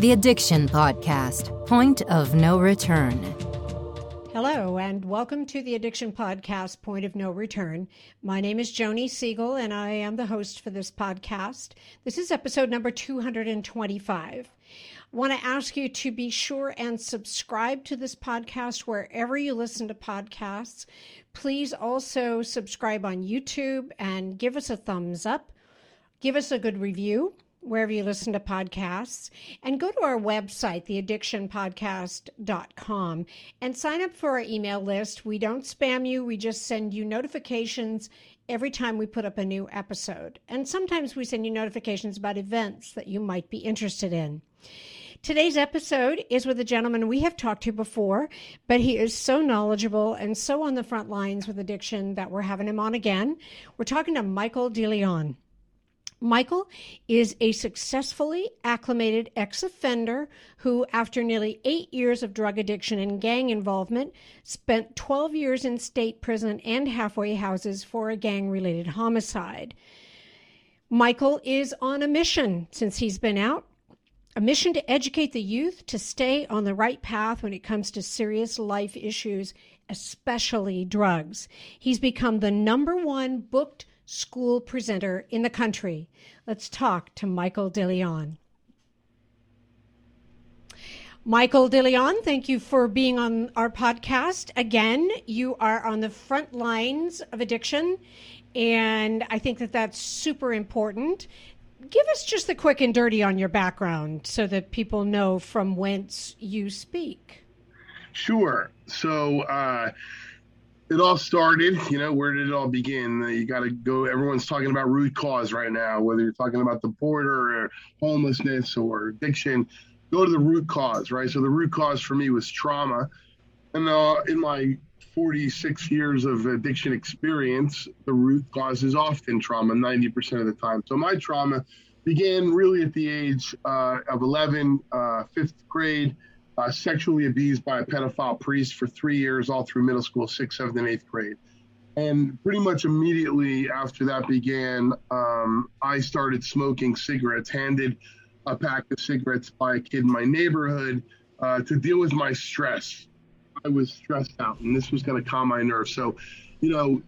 The Addiction Podcast Point of No Return. Hello, and welcome to the Addiction Podcast Point of No Return. My name is Joni Siegel, and I am the host for this podcast. This is episode number 225. I want to ask you to be sure and subscribe to this podcast wherever you listen to podcasts. Please also subscribe on YouTube and give us a thumbs up. Give us a good review wherever you listen to podcasts. And go to our website theaddictionpodcast.com and sign up for our email list. We don't spam you. We just send you notifications every time we put up a new episode. And sometimes we send you notifications about events that you might be interested in. Today's episode is with a gentleman we have talked to before, but he is so knowledgeable and so on the front lines with addiction that we're having him on again. We're talking to Michael DeLeon. Michael is a successfully acclimated ex offender who, after nearly eight years of drug addiction and gang involvement, spent 12 years in state prison and halfway houses for a gang related homicide. Michael is on a mission since he's been out a mission to educate the youth to stay on the right path when it comes to serious life issues, especially drugs. He's become the number one booked school presenter in the country. Let's talk to Michael DeLeon. Michael DeLeon, thank you for being on our podcast. Again, you are on the front lines of addiction, and I think that that's super important. Give us just the quick and dirty on your background so that people know from whence you speak. Sure. So, uh, it all started, you know, where did it all begin? You got to go, everyone's talking about root cause right now, whether you're talking about the border or homelessness or addiction, go to the root cause, right? So the root cause for me was trauma. And uh, in my 46 years of addiction experience, the root cause is often trauma 90% of the time. So my trauma began really at the age uh, of 11, uh, fifth grade uh, sexually abused by a pedophile priest for three years, all through middle school, sixth, seventh, and eighth grade. And pretty much immediately after that began, um, I started smoking cigarettes, handed a pack of cigarettes by a kid in my neighborhood uh, to deal with my stress. I was stressed out, and this was going to calm my nerves. So, you know,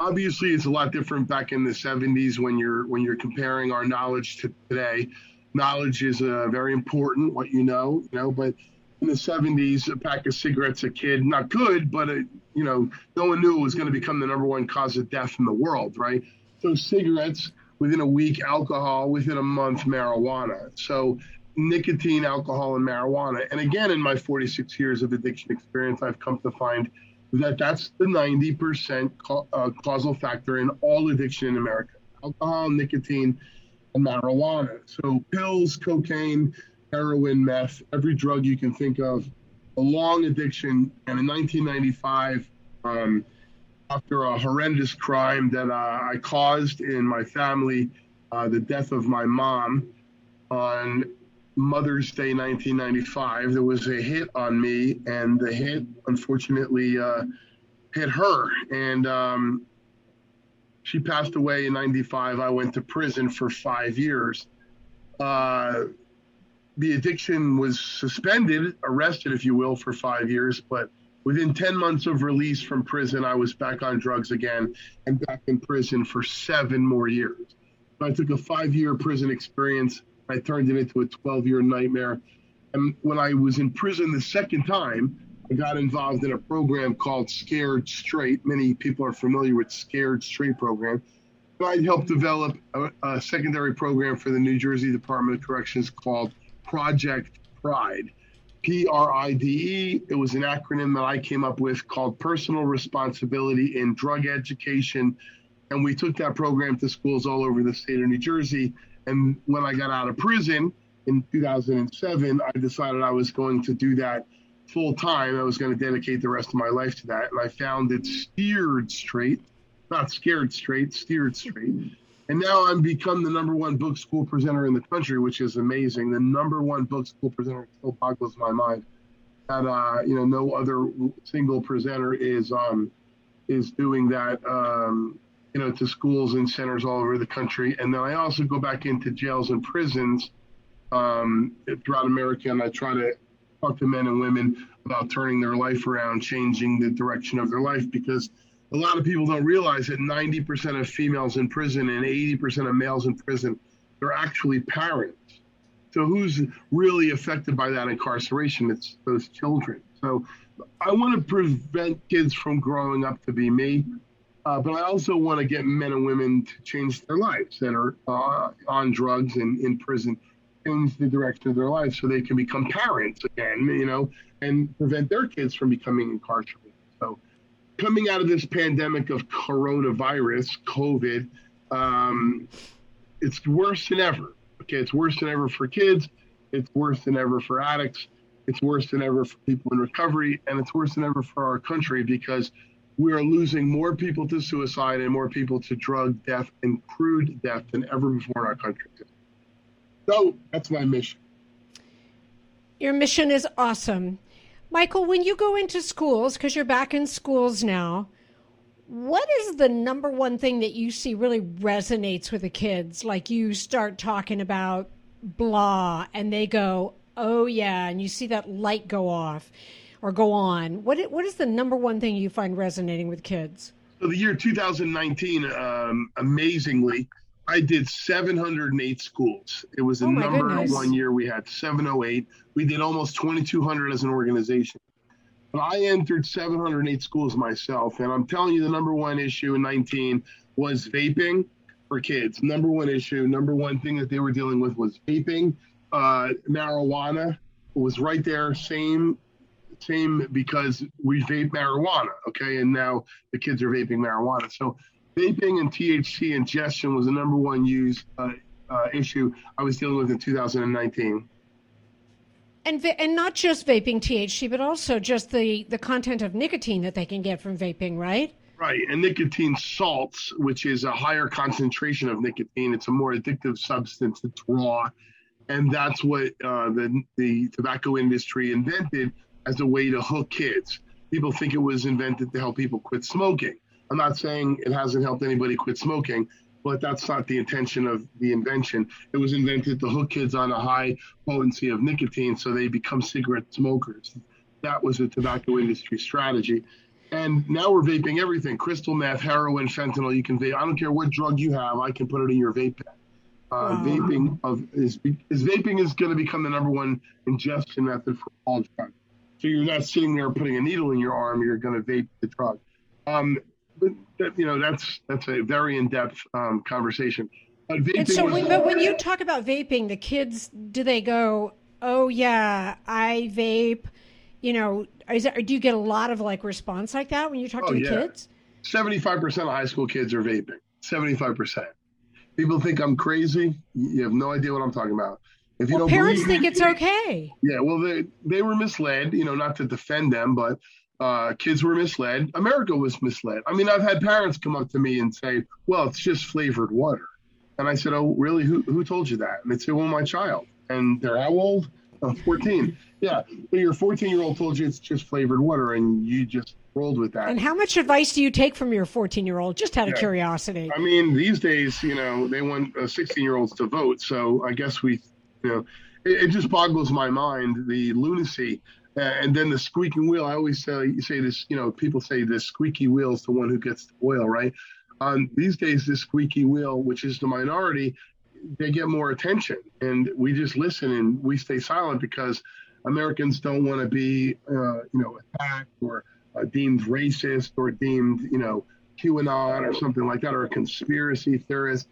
obviously it's a lot different back in the 70s when you're when you're comparing our knowledge to today knowledge is uh, very important, what you know, you know, but in the 70s, a pack of cigarettes, a kid, not good, but, it, you know, no one knew it was going to become the number one cause of death in the world, right? So cigarettes, within a week, alcohol, within a month, marijuana. So nicotine, alcohol, and marijuana. And again, in my 46 years of addiction experience, I've come to find that that's the 90% ca- uh, causal factor in all addiction in America. Alcohol, nicotine, marijuana. So pills, cocaine, heroin, meth, every drug you can think of, a long addiction. And in 1995, um, after a horrendous crime that uh, I caused in my family, uh, the death of my mom on Mother's Day 1995, there was a hit on me, and the hit unfortunately uh, hit her. And um, she passed away in 95. I went to prison for five years. Uh, the addiction was suspended, arrested, if you will, for five years. But within 10 months of release from prison, I was back on drugs again and back in prison for seven more years. So I took a five year prison experience. I turned it into a 12 year nightmare. And when I was in prison the second time, I got involved in a program called Scared Straight. Many people are familiar with Scared Straight program. I helped develop a, a secondary program for the New Jersey Department of Corrections called Project Pride. P R I D E. It was an acronym that I came up with called Personal Responsibility in Drug Education. And we took that program to schools all over the state of New Jersey. And when I got out of prison in 2007, I decided I was going to do that full time. I was going to dedicate the rest of my life to that. And I found it steered straight, not scared straight, steered straight. And now I'm become the number one book school presenter in the country, which is amazing. The number one book school presenter still boggles my mind. That uh, you know, no other single presenter is um, is doing that. Um, you know, to schools and centers all over the country. And then I also go back into jails and prisons um, throughout America, and I try to talk to men and women about turning their life around, changing the direction of their life, because a lot of people don't realize that 90% of females in prison and 80% of males in prison, they're actually parents. So who's really affected by that incarceration? It's those children. So I want to prevent kids from growing up to be me, uh, but I also want to get men and women to change their lives that are uh, on drugs and in prison, change the direction of their lives so they can become parents again, you know, and prevent their kids from becoming incarcerated. So coming out of this pandemic of coronavirus, COVID, um, it's worse than ever. Okay, it's worse than ever for kids. It's worse than ever for addicts. It's worse than ever for people in recovery, and it's worse than ever for our country because we are losing more people to suicide and more people to drug death and crude death than ever before in our country. So that's my mission. Your mission is awesome. Michael, when you go into schools, because you're back in schools now, what is the number one thing that you see really resonates with the kids? Like you start talking about blah and they go, oh, yeah, and you see that light go off or go on. What, what is the number one thing you find resonating with kids? So the year 2019, um, amazingly, I did 708 schools. It was a oh number goodness. one year we had 708. We did almost 2,200 as an organization. But I entered 708 schools myself, and I'm telling you, the number one issue in 19 was vaping for kids. Number one issue, number one thing that they were dealing with was vaping. Uh, marijuana was right there, same, same because we vape marijuana, okay, and now the kids are vaping marijuana. So vaping and THC ingestion was the number one use uh, uh, issue I was dealing with in 2019 and and not just vaping THC, but also just the the content of nicotine that they can get from vaping, right? Right, and nicotine salts, which is a higher concentration of nicotine. It's a more addictive substance. It's raw, and that's what uh, the the tobacco industry invented as a way to hook kids. People think it was invented to help people quit smoking. I'm not saying it hasn't helped anybody quit smoking, but that's not the intention of the invention. It was invented to hook kids on a high potency of nicotine so they become cigarette smokers. That was the tobacco industry strategy. And now we're vaping everything crystal meth, heroin, fentanyl. You can vape. I don't care what drug you have, I can put it in your vape pen. Uh, wow. Vaping of is, is vaping is going to become the number one ingestion method for all drugs. So you're not sitting there putting a needle in your arm; you're going to vape the drug. Um, but that, you know that's that's a very in-depth um, conversation. and so, when, but when you talk about vaping, the kids do they go, "Oh yeah, I vape"? You know, is that, do you get a lot of like response like that when you talk oh, to the yeah. kids? Seventy-five percent of high school kids are vaping. Seventy-five percent. People think I'm crazy. You have no idea what I'm talking about. If you well, don't parents think me, it's okay. Yeah, well, they they were misled. You know, not to defend them, but uh, kids were misled. America was misled. I mean, I've had parents come up to me and say, "Well, it's just flavored water," and I said, "Oh, really? Who who told you that?" And they say, "Well, my child." And they're how old? Uh, 14. Yeah, but your 14 year old told you it's just flavored water, and you just rolled with that. And how much advice do you take from your 14 year old? Just out of yeah. curiosity. I mean, these days, you know, they want 16 year olds to vote, so I guess we, you know, it, it just boggles my mind the lunacy uh, and then the squeaking wheel. I always say, say this, you know, people say the squeaky wheel is the one who gets the oil, right? Um, these days, this squeaky wheel, which is the minority, they get more attention, and we just listen and we stay silent because Americans don't want to be, uh, you know, attacked or uh, deemed racist or deemed, you know, QAnon or something like that, or a conspiracy theorist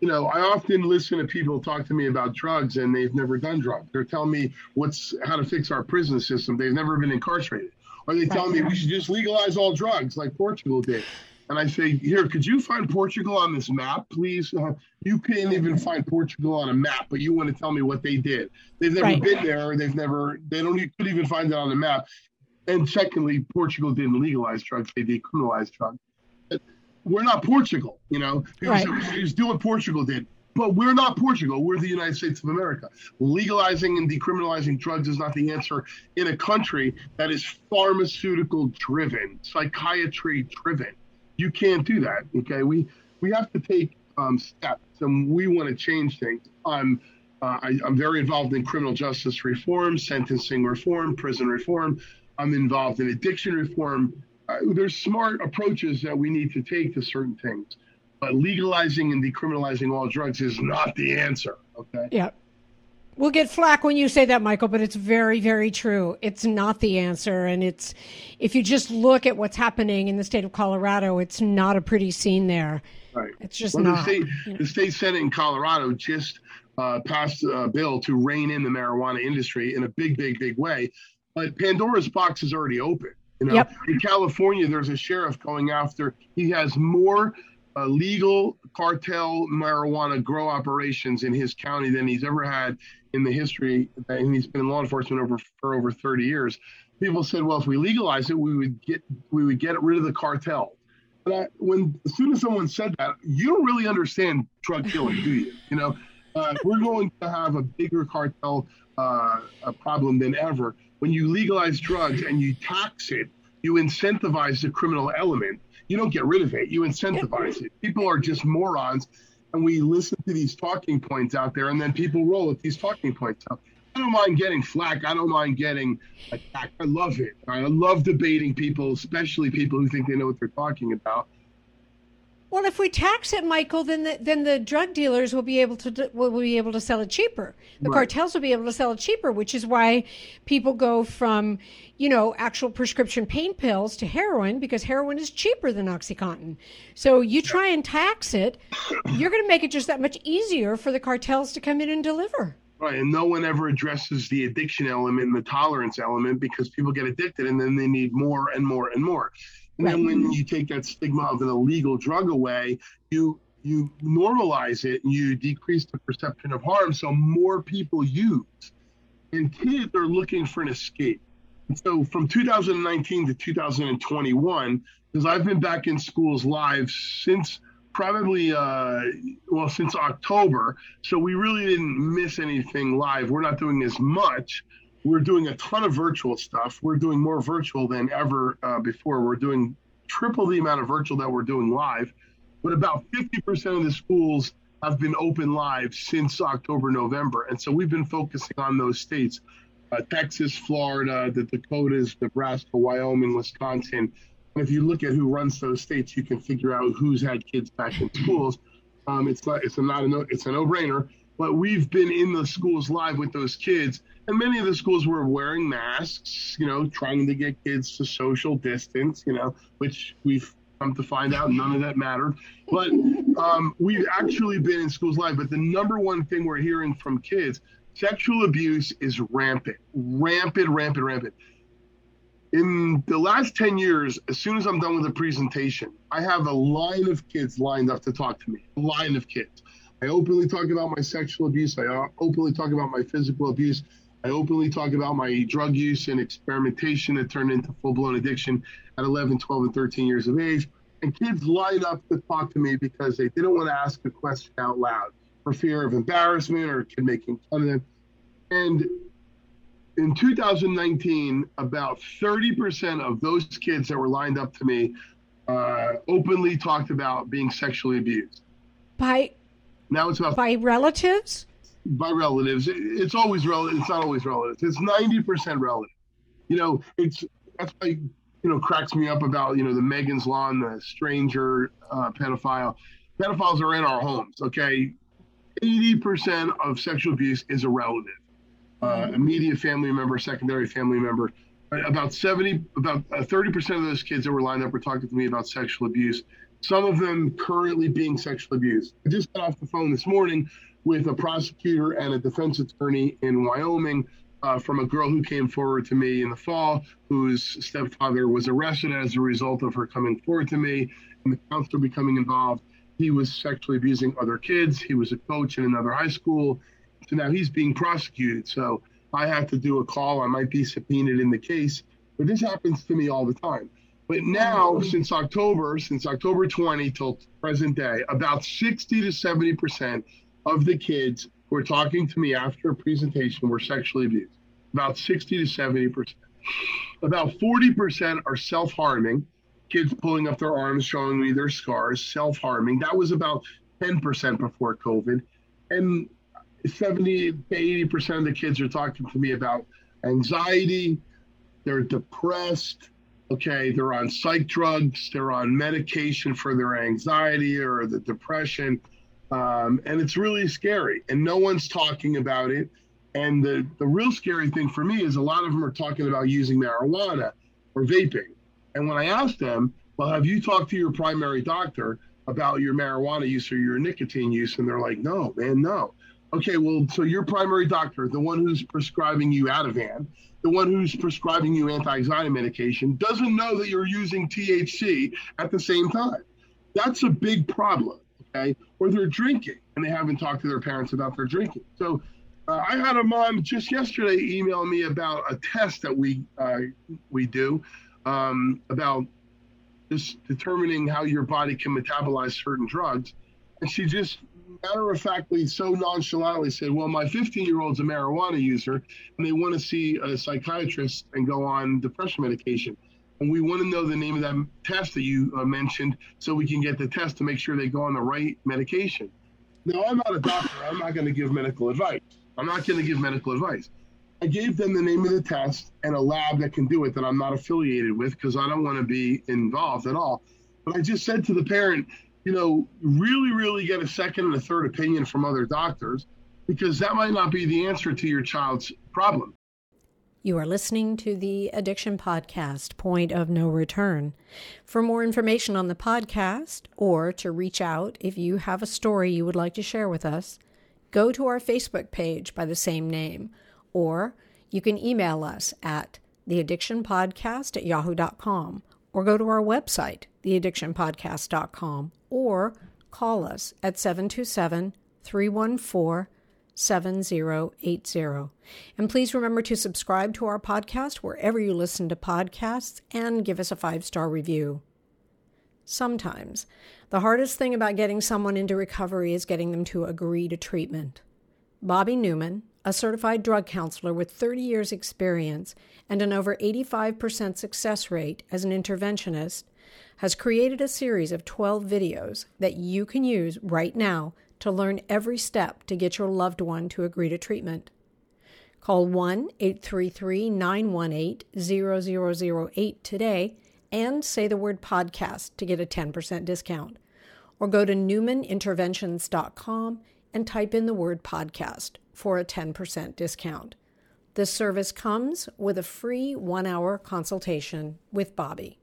you know, I often listen to people talk to me about drugs and they've never done drugs. They're telling me what's how to fix our prison system. They've never been incarcerated. Or they tell me we should just legalize all drugs like Portugal did. And I say, here, could you find Portugal on this map, please? Uh, you can't even find Portugal on a map, but you want to tell me what they did. They've never right. been there. They've never, they don't even could even find it on the map. And secondly, Portugal didn't legalize drugs. They decriminalized drugs we're not Portugal, you know. Right. He's doing what Portugal did. But we're not Portugal. We're the United States of America. Legalizing and decriminalizing drugs is not the answer in a country that is pharmaceutical driven, psychiatry driven. You can't do that. Okay. We we have to take um, steps and we want to change things. Um, Uh, I, am very involved in criminal justice reform, sentencing reform, prison reform. I'm involved in addiction reform. Uh, there's smart approaches that we need to take to certain things, but legalizing and decriminalizing all drugs is not the answer. Okay. Yeah. We'll get flack when you say that, Michael, but it's very, very true. It's not the answer. And it's, if you just look at what's happening in the state of Colorado, it's not a pretty scene there. Right. It's just well, not. The state, you know. the state Senate in Colorado just uh, passed a bill to rein in the marijuana industry in a big, big, big way. But Pandora's box is already open. You know, yep. in California, there's a sheriff going after. He has more uh, legal cartel marijuana grow operations in his county than he's ever had in the history, and he's been in law enforcement over for over 30 years. People said, well, if we legalize it, we would get we would get rid of the cartel. But I, when as soon as someone said that, you don't really understand drug killing, do you? You know, uh, we're going to have a bigger cartel uh, a problem than ever. When you legalize drugs and you tax it, you incentivize the criminal element. You don't get rid of it. You incentivize it. People are just morons and we listen to these talking points out there, and then people roll with these talking points. So I don't mind getting flack. I don't mind getting attacked. I love it. I love debating people, especially people who think they know what they're talking about. Well, if we tax it, Michael, then the, then the drug dealers will be able to will be able to sell it cheaper. The right. cartels will be able to sell it cheaper, which is why people go from, you know, actual prescription pain pills to heroin because heroin is cheaper than OxyContin. So you try and tax it, you're going to make it just that much easier for the cartels to come in and deliver. Right, and no one ever addresses the addiction element and the tolerance element because people get addicted and then they need more and more and more. And then when you take that stigma of an illegal drug away, you you normalize it and you decrease the perception of harm so more people use. And kids are looking for an escape. And so from 2019 to 2021, because I've been back in schools live since probably uh, well since October, so we really didn't miss anything live. We're not doing as much, we're doing a ton of virtual stuff. We're doing more virtual than ever uh, before. We're doing triple the amount of virtual that we're doing live. But about 50% of the schools have been open live since October, November. And so we've been focusing on those states uh, Texas, Florida, the Dakotas, Nebraska, Wyoming, Wisconsin. And if you look at who runs those states, you can figure out who's had kids back in schools. Um, it's not, it's a not a no, it's a no brainer. But we've been in the schools live with those kids and many of the schools were wearing masks, you know, trying to get kids to social distance, you know, which we've come to find out none of that mattered. But um, we've actually been in schools live. But the number one thing we're hearing from kids sexual abuse is rampant, rampant, rampant, rampant. In the last 10 years, as soon as I'm done with a presentation, I have a line of kids lined up to talk to me, a line of kids. I openly talk about my sexual abuse. I openly talk about my physical abuse. I openly talk about my drug use and experimentation that turned into full blown addiction at 11, 12, and 13 years of age. And kids line up to talk to me because they didn't want to ask a question out loud for fear of embarrassment or kid making fun of them. And in 2019, about 30% of those kids that were lined up to me uh, openly talked about being sexually abused. By now it's about by relatives by relatives. It's always relative. It's not always relatives. It's ninety percent relative. You know, it's that's why you know cracks me up about you know the Megan's Law and the stranger uh, pedophile. Pedophiles are in our homes. Okay, eighty percent of sexual abuse is a relative, uh, immediate family member, secondary family member. About seventy, about uh, thirty percent of those kids that were lined up were talking to me about sexual abuse. Some of them currently being sexually abused. I just got off the phone this morning with a prosecutor and a defense attorney in Wyoming uh, from a girl who came forward to me in the fall, whose stepfather was arrested as a result of her coming forward to me and the counselor becoming involved. He was sexually abusing other kids. He was a coach in another high school. So now he's being prosecuted. So I have to do a call. I might be subpoenaed in the case, but this happens to me all the time. But mm-hmm. now, since October, since October 20 till present day, about 60 to 70 percent of the kids who are talking to me after a presentation were sexually abused, about 60 to 70 percent. About 40 percent are self-harming, kids pulling up their arms, showing me their scars, self-harming. That was about 10 percent before COVID, and 70 to 80% of the kids are talking to me about anxiety, they're depressed, okay, they're on psych drugs, they're on medication for their anxiety or the depression. Um, and it's really scary, and no one's talking about it. And the, the real scary thing for me is a lot of them are talking about using marijuana or vaping. And when I ask them, well, have you talked to your primary doctor about your marijuana use or your nicotine use? And they're like, no, man, no. Okay, well, so your primary doctor, the one who's prescribing you Ativan, the one who's prescribing you anti-anxiety medication, doesn't know that you're using THC at the same time. That's a big problem. Okay, or they're drinking and they haven't talked to their parents about their drinking. So uh, I had a mom just yesterday email me about a test that we uh, we do um, about just determining how your body can metabolize certain drugs, and she just matter of factly, so nonchalantly said, Well, my 15 year old's a marijuana user and they want to see a psychiatrist and go on depression medication. And we want to know the name of that test that you uh, mentioned so we can get the test to make sure they go on the right medication. Now, I'm not a doctor. I'm not going to give medical advice. I'm not going to give medical advice. I gave them the name of the test and a lab that can do it that I'm not affiliated with because I don't want to be involved at all. But I just said to the parent, you know, really, really get a second and a third opinion from other doctors because that might not be the answer to your child's problem. You are listening to the Addiction Podcast, Point of No Return. For more information on the podcast or to reach out if you have a story you would like to share with us, go to our Facebook page by the same name, or you can email us at theaddictionpodcast at yahoo.com or go to our website, theaddictionpodcast.com, or call us at 727 314 7080. And please remember to subscribe to our podcast wherever you listen to podcasts and give us a five star review. Sometimes, the hardest thing about getting someone into recovery is getting them to agree to treatment. Bobby Newman, a certified drug counselor with 30 years' experience and an over 85% success rate as an interventionist, has created a series of 12 videos that you can use right now to learn every step to get your loved one to agree to treatment. Call 1 833 918 0008 today and say the word podcast to get a 10% discount. Or go to newmaninterventions.com and type in the word podcast for a 10% discount. This service comes with a free one hour consultation with Bobby.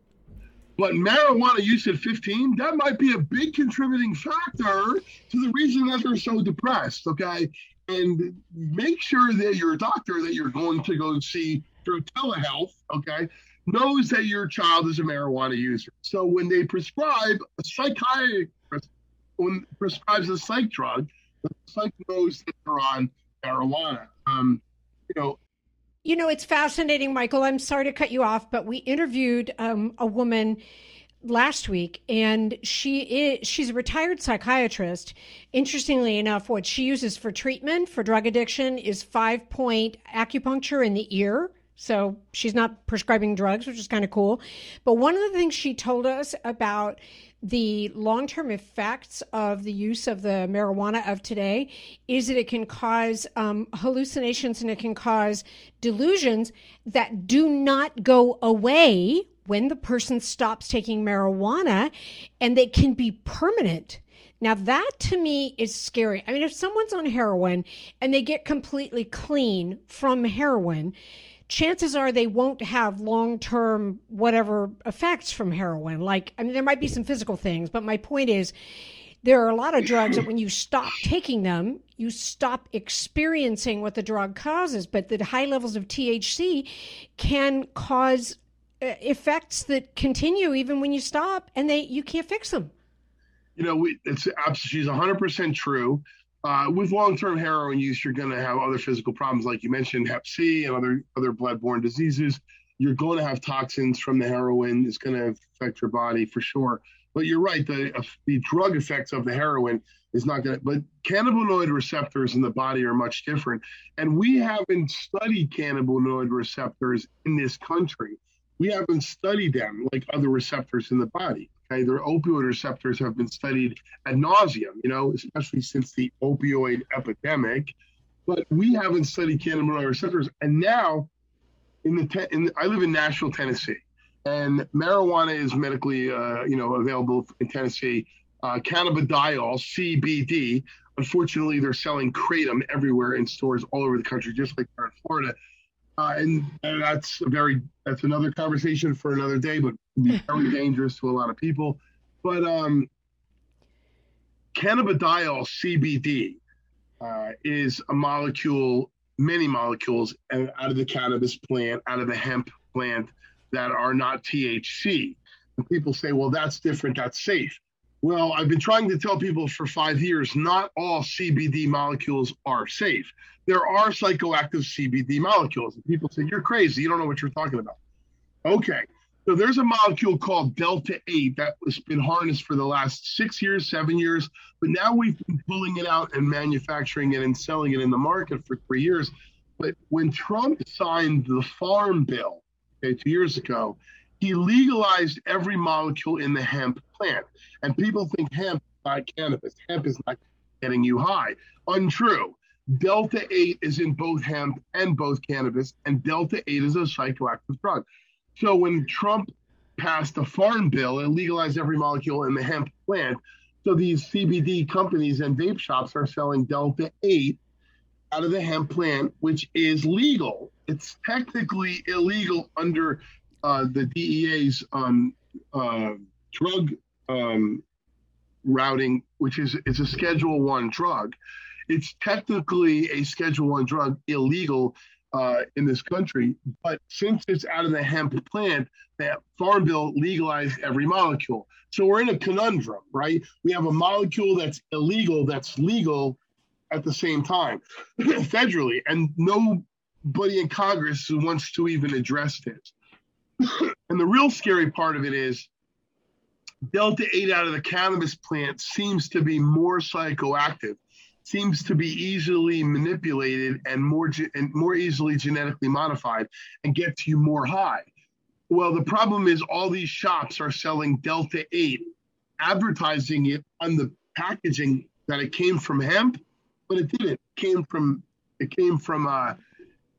But marijuana use at 15, that might be a big contributing factor to the reason that they're so depressed. Okay. And make sure that your doctor that you're going to go see through telehealth, okay, knows that your child is a marijuana user. So when they prescribe a psychiatrist, when prescribes a psych drug, the psych knows that they're on marijuana. Um, you know, you know, it's fascinating, Michael. I'm sorry to cut you off, but we interviewed um, a woman last week and she is she's a retired psychiatrist. Interestingly enough what she uses for treatment for drug addiction is five point acupuncture in the ear. So she's not prescribing drugs which is kind of cool. But one of the things she told us about the long term effects of the use of the marijuana of today is that it can cause um, hallucinations and it can cause delusions that do not go away when the person stops taking marijuana and they can be permanent. Now, that to me is scary. I mean, if someone's on heroin and they get completely clean from heroin, chances are they won't have long term whatever effects from heroin. Like, I mean, there might be some physical things, but my point is there are a lot of drugs that when you stop taking them, you stop experiencing what the drug causes. But the high levels of THC can cause uh, effects that continue even when you stop and they you can't fix them. You know, we, it's she's 100% true. Uh, with long-term heroin use, you're going to have other physical problems, like you mentioned, Hep C and other other blood-borne diseases. You're going to have toxins from the heroin. It's going to affect your body for sure. But you're right. The the drug effects of the heroin is not going to. But cannabinoid receptors in the body are much different, and we haven't studied cannabinoid receptors in this country. We haven't studied them like other receptors in the body. Okay, their opioid receptors have been studied ad nauseum, you know, especially since the opioid epidemic. but we haven't studied cannabinoid receptors. And now, in the, te- in I live in Nashville, Tennessee, and marijuana is medically, uh, you know, available in Tennessee. Uh, cannabidiol, CBD. Unfortunately, they're selling kratom everywhere in stores all over the country, just like in Florida. Uh, and, and, that's a very that's another conversation for another day, but very dangerous to a lot of people. But um, cannabidiol CBD uh, is a molecule, many molecules out of the cannabis plant, out of the hemp plant that are not THC. And people say, well, that's different, that's safe. Well, I've been trying to tell people for five years not all CBD molecules are safe. There are psychoactive CBD molecules. People say, you're crazy. You don't know what you're talking about. Okay. So there's a molecule called Delta 8 that has been harnessed for the last six years, seven years, but now we've been pulling it out and manufacturing it and selling it in the market for three years. But when Trump signed the Farm Bill okay, two years ago, he legalized every molecule in the hemp plant. And people think hemp is not cannabis. Hemp is not getting you high. Untrue. Delta 8 is in both hemp and both cannabis, and Delta 8 is a psychoactive drug. So when Trump passed the farm bill and legalized every molecule in the hemp plant, so these CBD companies and vape shops are selling Delta 8 out of the hemp plant, which is legal. It's technically illegal under uh, the DEA's um, uh, drug um, routing, which is it's a Schedule One drug. It's technically a Schedule One drug, illegal uh, in this country. But since it's out of the hemp plant, that Farm Bill legalized every molecule. So we're in a conundrum, right? We have a molecule that's illegal, that's legal at the same time, federally, and nobody in Congress wants to even address this. And the real scary part of it is Delta 8 out of the cannabis plant seems to be more psychoactive seems to be easily manipulated and more and more easily genetically modified and gets you more high. Well, the problem is all these shops are selling Delta 8, advertising it on the packaging that it came from hemp, but it didn't. It came from it came from uh,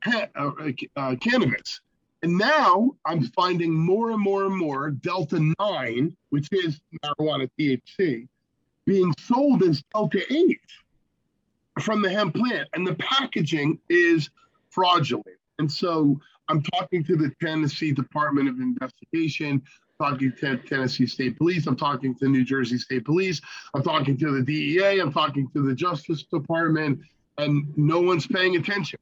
uh, uh, cannabis. And now I'm finding more and more and more Delta 9, which is marijuana THC, being sold as Delta 8 from the hemp plant, and the packaging is fraudulent. And so I'm talking to the Tennessee Department of Investigation, talking to Tennessee State Police, I'm talking to New Jersey State Police, I'm talking to the DEA, I'm talking to the Justice Department, and no one's paying attention.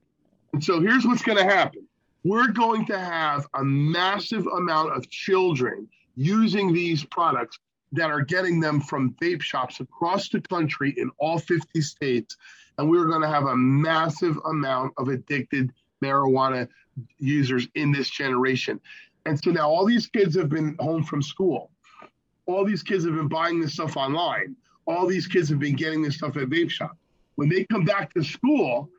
And so here's what's going to happen we're going to have a massive amount of children using these products that are getting them from vape shops across the country in all 50 states and we're going to have a massive amount of addicted marijuana users in this generation. And so now all these kids have been home from school. All these kids have been buying this stuff online. All these kids have been getting this stuff at vape shop. When they come back to school,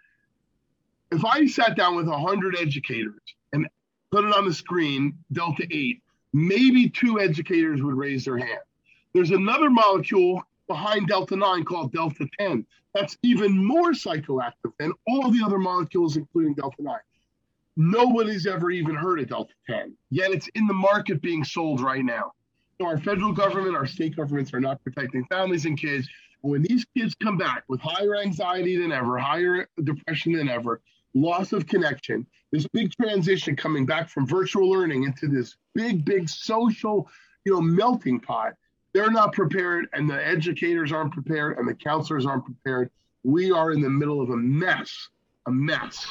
if I sat down with 100 educators and put it on the screen, Delta 8, maybe two educators would raise their hand. There's another molecule behind Delta 9 called Delta 10 that's even more psychoactive than all the other molecules, including Delta 9. Nobody's ever even heard of Delta 10, yet it's in the market being sold right now. So our federal government, our state governments are not protecting families and kids. when these kids come back with higher anxiety than ever, higher depression than ever, loss of connection, this big transition coming back from virtual learning into this big, big social, you know, melting pot they're not prepared, and the educators aren't prepared, and the counselors aren't prepared. We are in the middle of a mess, a mess.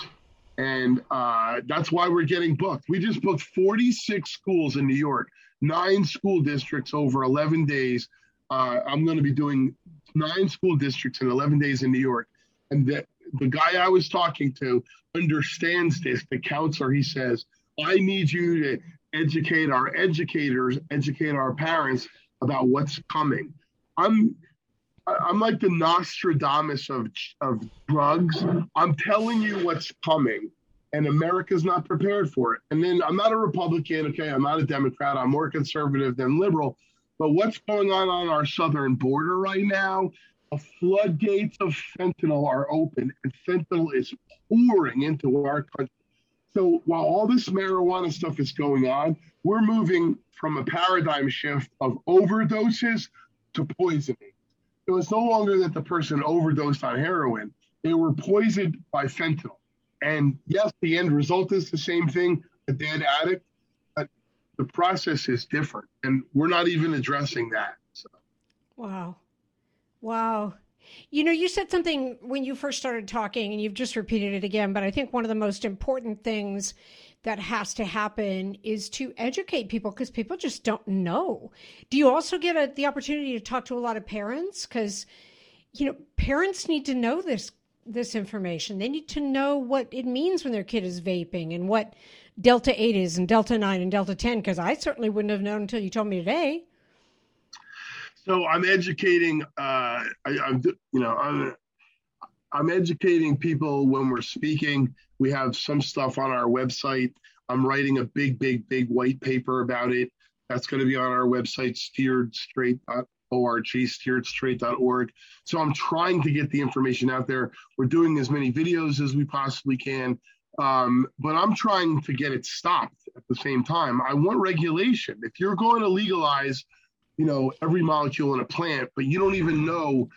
And uh, that's why we're getting booked. We just booked 46 schools in New York, nine school districts over 11 days. Uh, I'm going to be doing nine school districts in 11 days in New York. And the, the guy I was talking to understands this. The counselor, he says, I need you to educate our educators, educate our parents about what's coming. I'm I'm like the Nostradamus of of drugs. I'm telling you what's coming, and America's not prepared for it. And then I'm not a Republican, okay? I'm not a Democrat. I'm more conservative than liberal. But what's going on on our southern border right now? The floodgates of fentanyl are open, and fentanyl is pouring into our country. So while all this marijuana stuff is going on, we're moving from a paradigm shift of overdoses to poisoning. So it's no longer that the person overdosed on heroin, they were poisoned by fentanyl. And yes, the end result is the same thing a dead addict, but the process is different. And we're not even addressing that. So. Wow. Wow. You know, you said something when you first started talking, and you've just repeated it again, but I think one of the most important things that has to happen is to educate people because people just don't know. Do you also get a, the opportunity to talk to a lot of parents? Because, you know, parents need to know this this information. They need to know what it means when their kid is vaping and what Delta 8 is and Delta 9 and Delta 10, because I certainly wouldn't have known until you told me today. So I'm educating, uh, I, am you know, I'm, I'm educating people when we're speaking. We have some stuff on our website. I'm writing a big, big, big white paper about it. That's going to be on our website, steeredstraight.org, steeredstraight.org. So I'm trying to get the information out there. We're doing as many videos as we possibly can, um, but I'm trying to get it stopped at the same time. I want regulation. If you're going to legalize, you know, every molecule in a plant, but you don't even know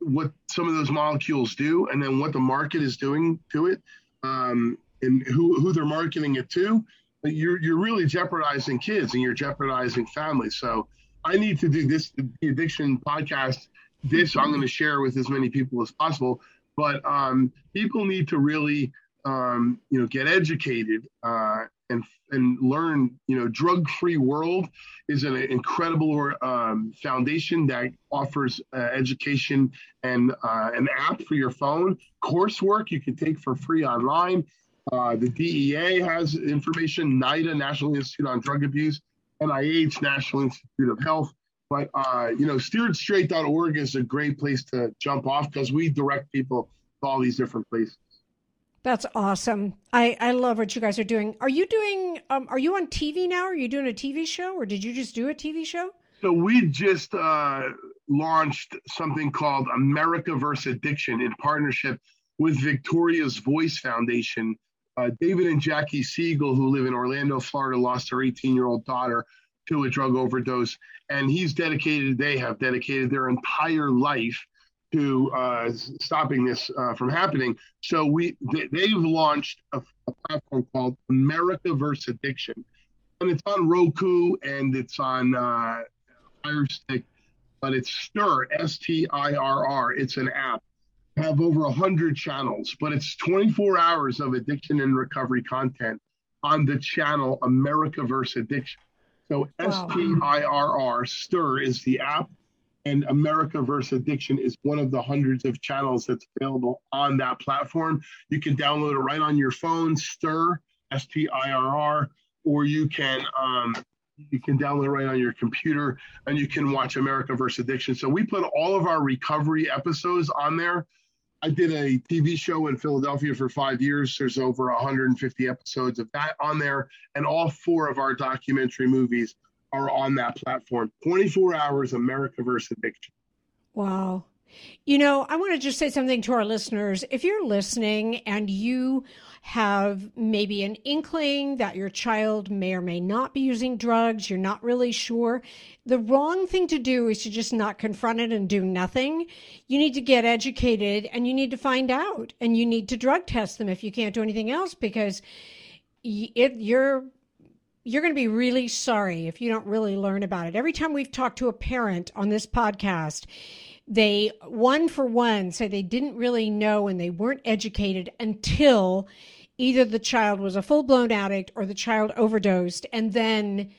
what some of those molecules do and then what the market is doing to it um, and who, who they're marketing it to, you're, you're really jeopardizing kids and you're jeopardizing families. So I need to do this, the addiction podcast. This I'm going to share with as many people as possible. But um, people need to really, um, you know, get educated uh, and and learn. You know, drug free world is an incredible um, foundation that offers uh, education and uh, an app for your phone, coursework you can take for free online. Uh, the DEA has information, NIDA, National Institute on Drug Abuse, NIH, National Institute of Health. But, uh, you know, steeredstraight.org is a great place to jump off because we direct people to all these different places. That's awesome. I, I love what you guys are doing. Are you doing, um, are you on TV now? Are you doing a TV show or did you just do a TV show? So we just uh, launched something called America vs. Addiction in partnership with Victoria's Voice Foundation. Uh, David and Jackie Siegel, who live in Orlando, Florida, lost their 18 year old daughter to a drug overdose. And he's dedicated, they have dedicated their entire life to uh, stopping this uh, from happening. So we they, have launched a, a, platform called America vs. Addiction, and it's on Roku and it's on uh, Fire Stick, but it's Stirr S T I R R. It's an app. Have over a hundred channels, but it's 24 hours of addiction and recovery content on the channel America vs. Addiction. So S T I R R Stirr is the app and America versus Addiction is one of the hundreds of channels that's available on that platform. You can download it right on your phone, Stirr, S T I R R, or you can um, you can download it right on your computer and you can watch America versus Addiction. So we put all of our recovery episodes on there. I did a TV show in Philadelphia for five years. There's over 150 episodes of that on there, and all four of our documentary movies are on that platform 24 hours America versus addiction. Wow. You know, I want to just say something to our listeners. If you're listening and you have maybe an inkling that your child may or may not be using drugs, you're not really sure, the wrong thing to do is to just not confront it and do nothing. You need to get educated and you need to find out and you need to drug test them if you can't do anything else because if you're you're going to be really sorry if you don't really learn about it. Every time we've talked to a parent on this podcast, they one for one say they didn't really know and they weren't educated until either the child was a full-blown addict or the child overdosed and then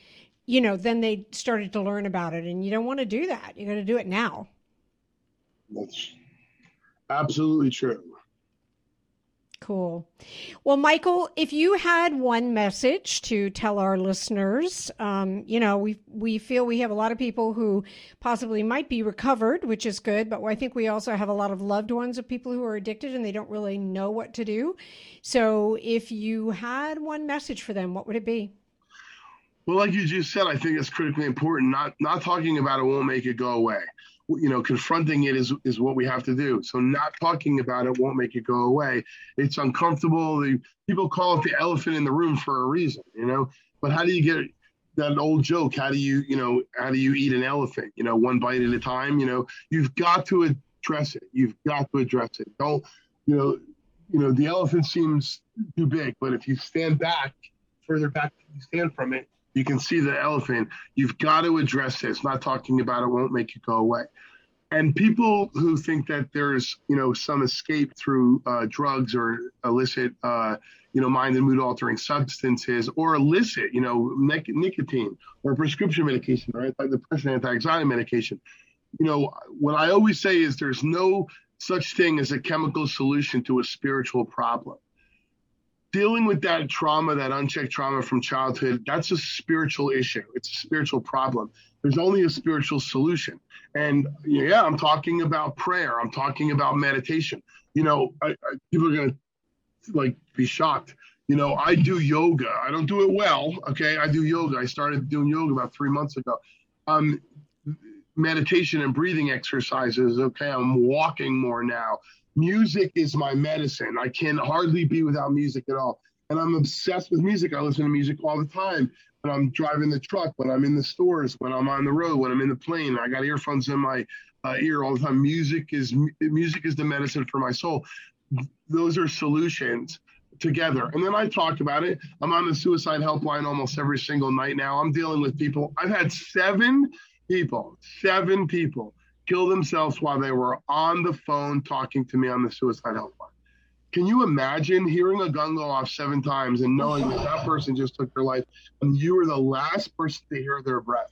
you know then they started to learn about it and you don't want to do that. You're going to do it now. That's absolutely true Cool. Well, Michael, if you had one message to tell our listeners, um, you know, we we feel we have a lot of people who possibly might be recovered, which is good, but I think we also have a lot of loved ones of people who are addicted and they don't really know what to do. So, if you had one message for them, what would it be? Well, like you just said, I think it's critically important. Not not talking about it won't make it go away. You know, confronting it is is what we have to do. So not talking about it won't make it go away. It's uncomfortable. The, people call it the elephant in the room for a reason, you know. But how do you get that old joke? How do you, you know, how do you eat an elephant? You know, one bite at a time. You know, you've got to address it. You've got to address it. Don't, you know, you know, the elephant seems too big, but if you stand back, further back you stand from it, you can see the elephant. You've got to address this. Not talking about it won't make it go away. And people who think that there's, you know, some escape through uh, drugs or illicit, uh, you know, mind and mood altering substances or illicit, you know, nic- nicotine or prescription medication or antidepressant, anti-anxiety medication. You know, what I always say is there's no such thing as a chemical solution to a spiritual problem dealing with that trauma, that unchecked trauma from childhood, that's a spiritual issue. It's a spiritual problem. There's only a spiritual solution. And yeah, I'm talking about prayer. I'm talking about meditation. You know, I, I, people are going to like be shocked. You know, I do yoga. I don't do it well. Okay. I do yoga. I started doing yoga about three months ago. Um, meditation and breathing exercises. Okay. I'm walking more now music is my medicine. I can hardly be without music at all. And I'm obsessed with music. I listen to music all the time when I'm driving the truck, when I'm in the stores, when I'm on the road, when I'm in the plane. I got earphones in my uh, ear all the time. Music is music is the medicine for my soul. Those are solutions together. And then I talked about it. I'm on the suicide helpline almost every single night now. I'm dealing with people. I've had seven people, seven people kill themselves while they were on the phone talking to me on the suicide helpline. Can you imagine hearing a gun go off seven times and knowing that that person just took their life and you were the last person to hear their breath?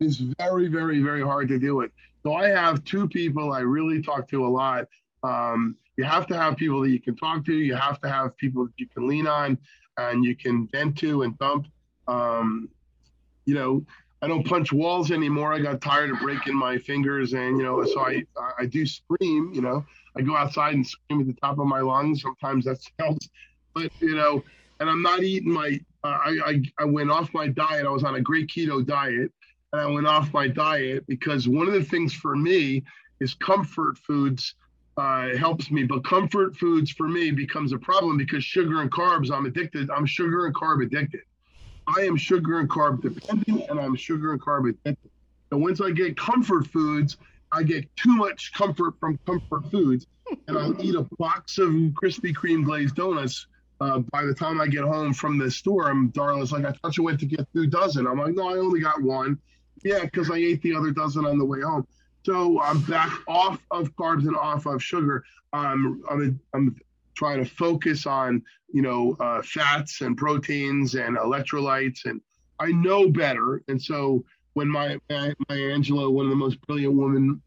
It's very, very, very hard to deal with. So I have two people I really talk to a lot. Um, you have to have people that you can talk to. You have to have people that you can lean on and you can vent to and dump. Um, you know, I don't punch walls anymore. I got tired of breaking my fingers, and you know, so I I do scream. You know, I go outside and scream at the top of my lungs. Sometimes that helps, but you know, and I'm not eating my. Uh, I, I I went off my diet. I was on a great keto diet, and I went off my diet because one of the things for me is comfort foods. Uh, helps me, but comfort foods for me becomes a problem because sugar and carbs. I'm addicted. I'm sugar and carb addicted. I am sugar and carb dependent, and I'm sugar and carb addicted. And once I get comfort foods, I get too much comfort from comfort foods, and I'll eat a box of Krispy Kreme glazed donuts. Uh, by the time I get home from the store, I'm Darla's like, I thought you went to get two dozen. I'm like, no, I only got one. Yeah, because I ate the other dozen on the way home. So I'm back off of carbs and off of sugar. Um, I'm, I'm try to focus on you know uh, fats and proteins and electrolytes and i know better. And so when my Maya Angelou one of the most brilliant women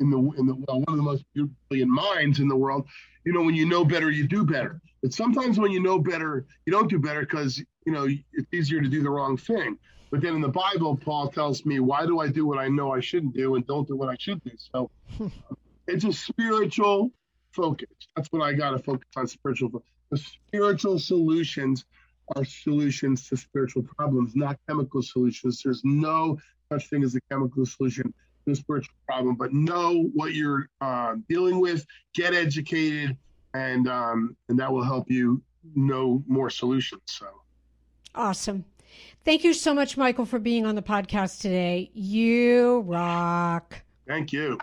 in the in the well one of the most brilliant minds in the world you know when you know better you do better. But sometimes when you know better you don't do better because you know it's easier to do the wrong thing. But then in the bible paul tells me why do i do what i know i shouldn't do and don't do what i should do? So it's a spiritual focus. That's what I got to focus on spiritual. The spiritual solutions are solutions to spiritual problems, not chemical solutions. There's no such thing as a chemical solution to a spiritual problem, but know what you're uh, dealing with, get educated, and um, and that will help you know more solutions. So awesome. Thank you so much, Michael, for being on the podcast today. You rock. Thank you.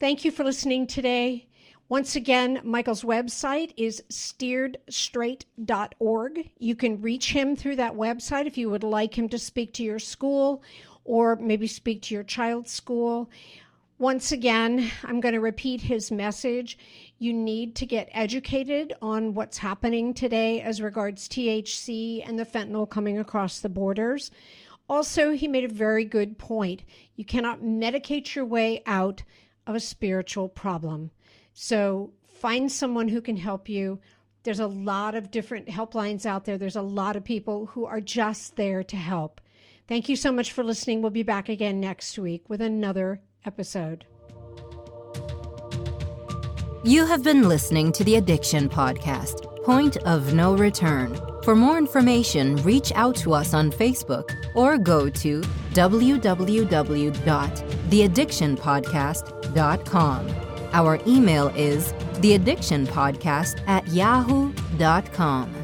Thank you for listening today. Once again, Michael's website is steeredstraight.org. You can reach him through that website if you would like him to speak to your school or maybe speak to your child's school. Once again, I'm going to repeat his message. You need to get educated on what's happening today as regards THC and the fentanyl coming across the borders. Also, he made a very good point. You cannot medicate your way out of a spiritual problem. So find someone who can help you. There's a lot of different helplines out there. There's a lot of people who are just there to help. Thank you so much for listening. We'll be back again next week with another episode. You have been listening to the Addiction Podcast, Point of No Return. For more information, reach out to us on Facebook or go to www.theaddictionpodcast.com. Our email is theaddictionpodcast at yahoo.com.